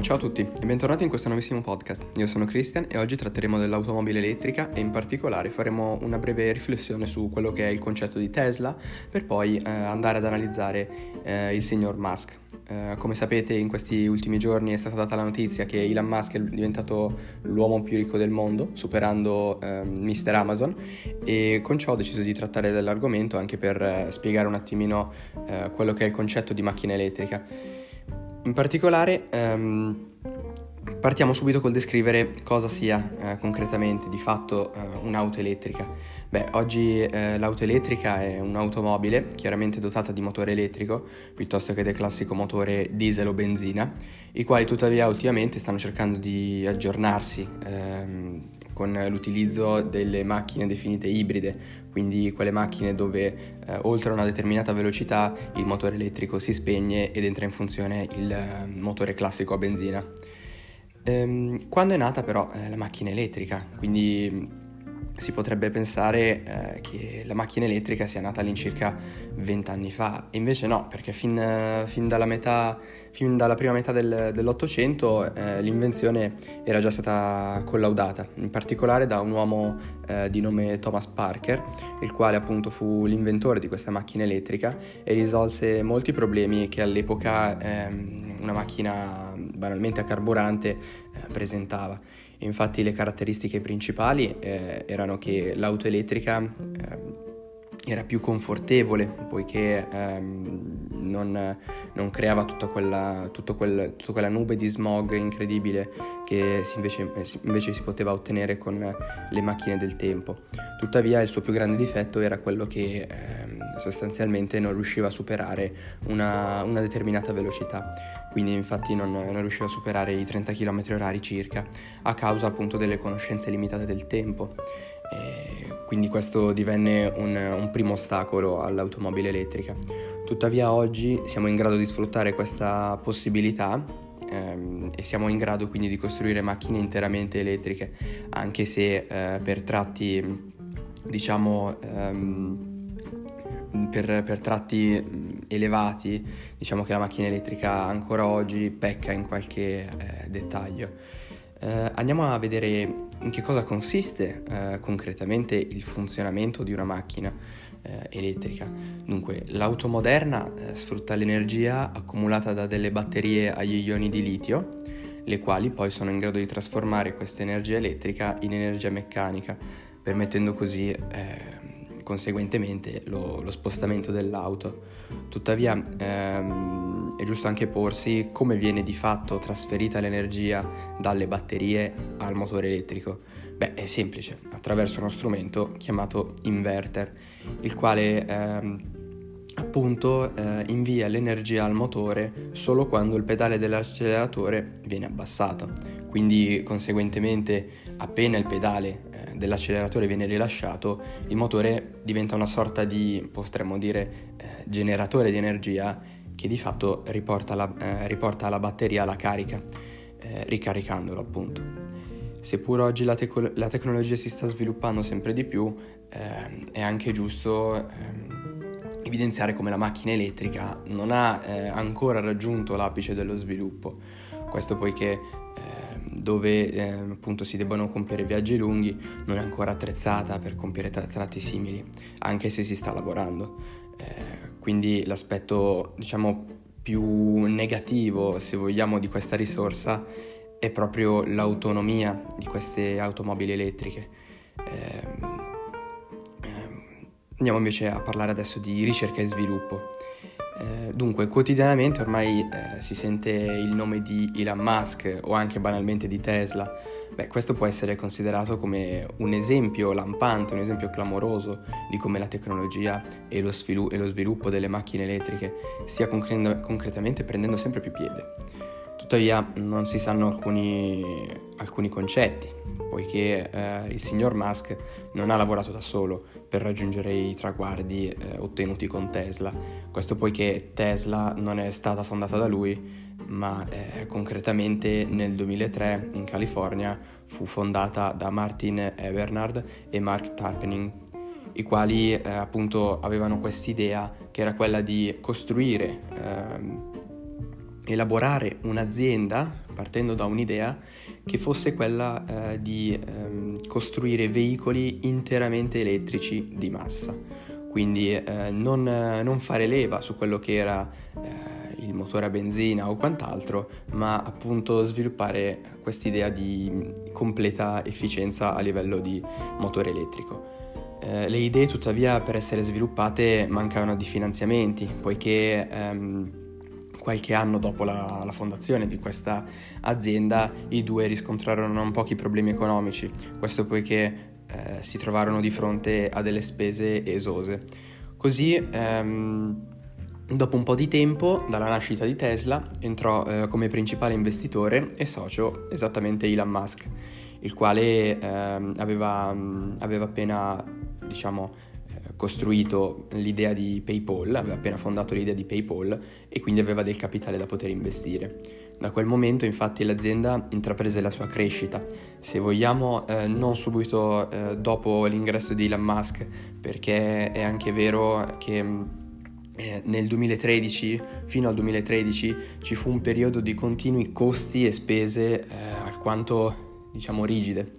Ciao, ciao a tutti e bentornati in questo nuovissimo podcast. Io sono Christian e oggi tratteremo dell'automobile elettrica e in particolare faremo una breve riflessione su quello che è il concetto di Tesla per poi eh, andare ad analizzare eh, il signor Musk. Eh, come sapete in questi ultimi giorni è stata data la notizia che Elon Musk è diventato l'uomo più ricco del mondo, superando Mr. Ehm, Amazon e con ciò ho deciso di trattare dell'argomento anche per eh, spiegare un attimino eh, quello che è il concetto di macchina elettrica. In particolare ehm, partiamo subito col descrivere cosa sia eh, concretamente di fatto eh, un'auto elettrica. Beh, oggi eh, l'auto elettrica è un'automobile chiaramente dotata di motore elettrico piuttosto che del classico motore diesel o benzina, i quali tuttavia ultimamente stanno cercando di aggiornarsi ehm, con l'utilizzo delle macchine definite ibride, quindi quelle macchine dove eh, oltre a una determinata velocità il motore elettrico si spegne ed entra in funzione il eh, motore classico a benzina. Ehm, quando è nata però eh, la macchina elettrica? Quindi si potrebbe pensare eh, che la macchina elettrica sia nata all'incirca 20 anni fa, invece no, perché fin, eh, fin, dalla, metà, fin dalla, prima metà del, dell'Ottocento eh, l'invenzione era già stata collaudata, in particolare da un uomo eh, di nome Thomas Parker, il quale appunto fu l'inventore di questa macchina elettrica e risolse molti problemi che all'epoca ehm, una macchina banalmente a carburante eh, presentava. Infatti le caratteristiche principali eh, erano che l'auto elettrica eh, era più confortevole poiché ehm, non, non, creava tutta quella, quel, tutta quella, nube di smog incredibile che si invece, invece, si poteva ottenere con le macchine del tempo. Tuttavia il suo più grande difetto era quello che ehm, sostanzialmente non riusciva a superare una, una determinata velocità, quindi infatti non, non, riusciva a superare i 30 km h circa a causa appunto delle conoscenze limitate del tempo. E quindi questo divenne un, un primo ostacolo all'automobile elettrica. Tuttavia oggi siamo in grado di sfruttare questa possibilità ehm, e siamo in grado quindi di costruire macchine interamente elettriche, anche se eh, per tratti diciamo ehm, per, per, tratti elevati diciamo che la macchina elettrica ancora oggi pecca in qualche eh, dettaglio. Eh, andiamo a vedere in che cosa consiste eh, concretamente il funzionamento di una macchina eh, elettrica. Dunque, l'auto moderna eh, sfrutta l'energia accumulata da delle batterie agli ioni di litio, le quali poi sono in grado di trasformare questa energia elettrica in energia meccanica, permettendo così eh, conseguentemente lo, lo, spostamento dell'auto. Tuttavia ehm, è giusto anche porsi come viene di fatto trasferita l'energia dalle batterie al motore elettrico. Beh, è semplice, attraverso uno strumento chiamato inverter, il quale ehm, appunto eh, invia l'energia al motore solo quando il pedale dell'acceleratore viene abbassato. Quindi conseguentemente appena il pedale dell'acceleratore viene rilasciato, il motore diventa una sorta di, potremmo dire, eh, generatore di energia che di fatto riporta, la, eh, riporta alla batteria la carica, eh, ricaricandolo appunto. Seppur oggi la, teco- la, tecnologia si sta sviluppando sempre di più, ehm, è anche giusto ehm, evidenziare come la macchina elettrica non ha eh, ancora raggiunto l'apice dello sviluppo. Questo poiché dove eh, appunto si debbano compiere viaggi lunghi non è ancora attrezzata per compiere tra- tratti simili, anche se si sta lavorando. Eh, quindi l'aspetto diciamo più negativo, se vogliamo, di questa risorsa è proprio l'autonomia di queste automobili elettriche. Eh, andiamo invece a parlare adesso di ricerca e sviluppo. Eh, dunque, quotidianamente ormai eh, si sente il nome di Elon Musk o anche banalmente di Tesla. Beh, questo può essere considerato come un esempio lampante, un esempio clamoroso di come la tecnologia e lo, svilu- e lo sviluppo delle macchine elettriche stia concre- concretamente prendendo sempre più piede. Tuttavia non si sanno alcuni, alcuni concetti, poiché eh, il signor Musk non ha lavorato da solo per raggiungere i traguardi eh, ottenuti con Tesla. Questo poiché Tesla non è stata fondata da lui, ma eh, concretamente nel 2003 in California fu fondata da Martin Ebernard e Mark Tarpening, i quali eh, appunto avevano quest'idea che era quella di costruire ehm, elaborare un'azienda partendo da un'idea che fosse quella eh, di ehm, costruire veicoli interamente elettrici di massa. Quindi eh, non, non, fare leva su quello che era eh, il motore a benzina o quant'altro, ma appunto sviluppare quest'idea di completa efficienza a livello di motore elettrico. Eh, le idee tuttavia per essere sviluppate mancavano di finanziamenti, poiché ehm, qualche anno dopo la, la, fondazione di questa azienda i due riscontrarono non pochi problemi economici, questo poiché eh, si trovarono di fronte a delle spese esose. Così, ehm, dopo un po' di tempo dalla nascita di Tesla, entrò eh, come principale investitore e socio esattamente Elon Musk, il quale ehm, aveva, aveva appena, diciamo, costruito l'idea di PayPal, aveva appena fondato l'idea di PayPal e quindi aveva del capitale da poter investire. Da quel momento infatti l'azienda intraprese la sua crescita, se vogliamo eh, non subito eh, dopo l'ingresso di Elon Musk, perché è anche vero che eh, nel 2013, fino al 2013, ci fu un periodo di continui costi e spese eh, alquanto, diciamo, rigide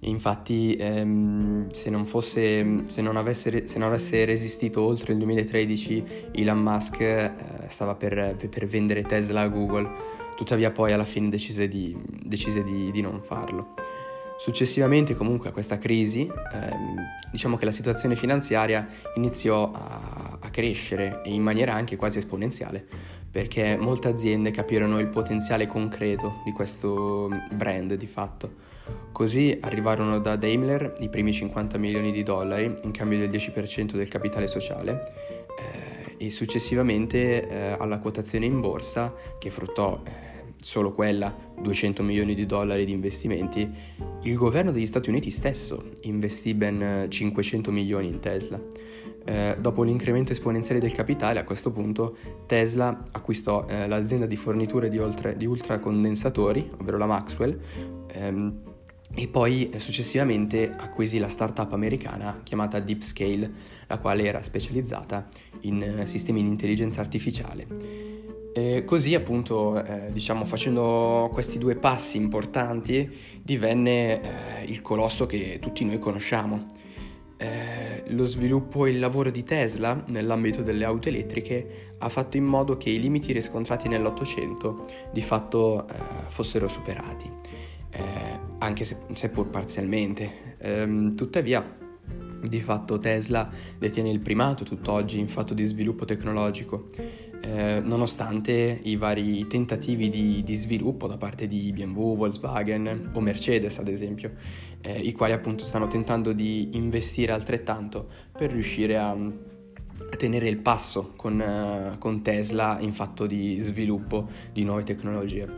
Infatti, ehm, se, non fosse, se, non avesse, se non avesse resistito oltre il 2013, Elon Musk eh, stava per, per, vendere Tesla a Google, tuttavia poi alla fine decise di, decise di, di non farlo. Successivamente comunque a questa crisi, ehm, diciamo che la situazione finanziaria iniziò a, a crescere in maniera anche quasi esponenziale, perché molte aziende capirono il potenziale concreto di questo brand di fatto. Così arrivarono da Daimler i primi 50 milioni di dollari in cambio del 10% del capitale sociale eh, e successivamente eh, alla quotazione in borsa che fruttò eh, solo quella 200 milioni di dollari di investimenti, il governo degli Stati Uniti stesso investì ben 500 milioni in Tesla. Eh, dopo l'incremento esponenziale del capitale, a questo punto Tesla acquistò eh, l'azienda di forniture di, oltre, di ultracondensatori, ovvero la Maxwell, ehm, e poi eh, successivamente acquisì la startup americana chiamata DeepScale, la quale era specializzata in eh, sistemi di intelligenza artificiale. E così appunto, eh, diciamo, facendo questi due passi importanti, divenne eh, il colosso che tutti noi conosciamo. Eh, lo sviluppo e il lavoro di Tesla nell'ambito delle auto elettriche ha fatto in modo che i limiti riscontrati nell'Ottocento di fatto eh, fossero superati eh, anche se, seppur parzialmente. Eh, tuttavia, di fatto Tesla detiene il primato tutt'oggi in fatto di sviluppo tecnologico, eh, nonostante i vari tentativi di, di, sviluppo da parte di BMW, Volkswagen o Mercedes ad esempio, eh, i quali appunto stanno tentando di investire altrettanto per riuscire a, tenere il passo con, uh, con Tesla in fatto di sviluppo di nuove tecnologie.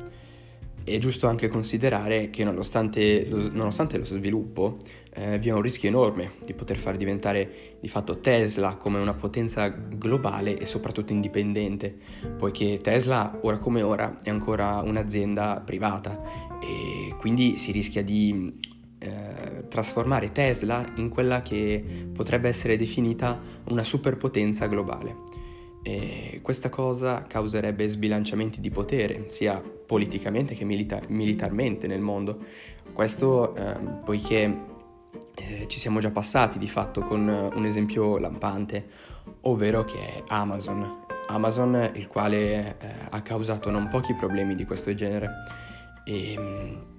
È giusto anche considerare che nonostante lo, nonostante lo sviluppo eh, vi è un rischio enorme di poter far diventare di fatto Tesla come una potenza globale e soprattutto indipendente, poiché Tesla ora come ora è ancora un'azienda privata e quindi si rischia di eh, trasformare Tesla in quella che potrebbe essere definita una superpotenza globale. E questa cosa causerebbe sbilanciamenti di potere, sia politicamente che milita- militarmente nel mondo. Questo eh, poiché eh, ci siamo già passati di fatto con un esempio lampante, ovvero che è Amazon. Amazon il quale eh, ha causato non pochi problemi di questo genere. E,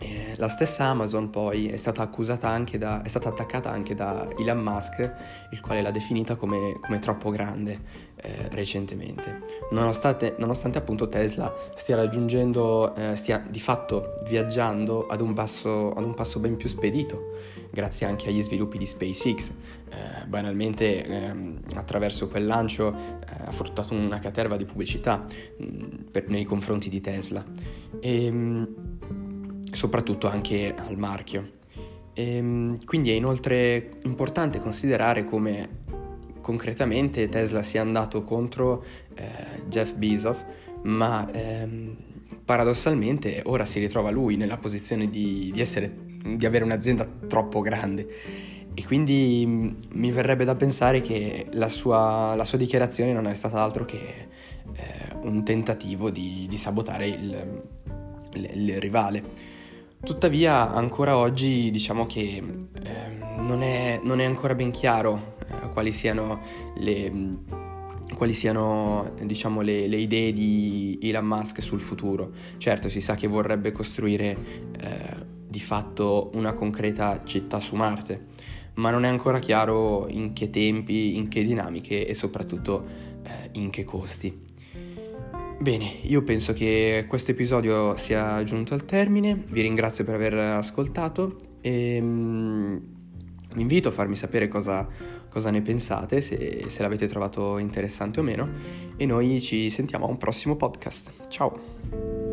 eh, la stessa Amazon poi è stata accusata anche da, è stata attaccata anche da Elon Musk, il quale l'ha definita come, come troppo grande eh, recentemente. Nonostante, nonostante, appunto Tesla stia raggiungendo, eh, stia di fatto viaggiando ad un, passo, ad un, passo, ben più spedito, grazie anche agli sviluppi di SpaceX. Eh, banalmente ehm, attraverso quel lancio eh, ha fruttato una caterva di pubblicità mh, mm, per, nei confronti di Tesla. E, mh, soprattutto anche al marchio. E, ehm, quindi è inoltre importante considerare come concretamente Tesla sia andato contro eh, Jeff Bezos, ma ehm, paradossalmente ora si ritrova lui nella posizione di, di, essere, di avere un'azienda troppo grande. E quindi mm, mi verrebbe da pensare che la sua, la sua, dichiarazione non è stata altro che eh, un tentativo di, di sabotare il, il, il, rivale. Tuttavia ancora oggi diciamo che eh, non, è, non, è, ancora ben chiaro eh, quali siano le quali siano diciamo, le, le, idee di Elon Musk sul futuro. Certo, si sa che vorrebbe costruire eh, di fatto una concreta città su Marte, ma non è ancora chiaro in che tempi, in che dinamiche e soprattutto eh, in che costi. Bene, io penso che questo episodio sia giunto al termine, vi ringrazio per aver ascoltato e um, vi invito a farmi sapere cosa, cosa ne pensate, se, se l'avete trovato interessante o meno e noi ci sentiamo a un prossimo podcast. Ciao!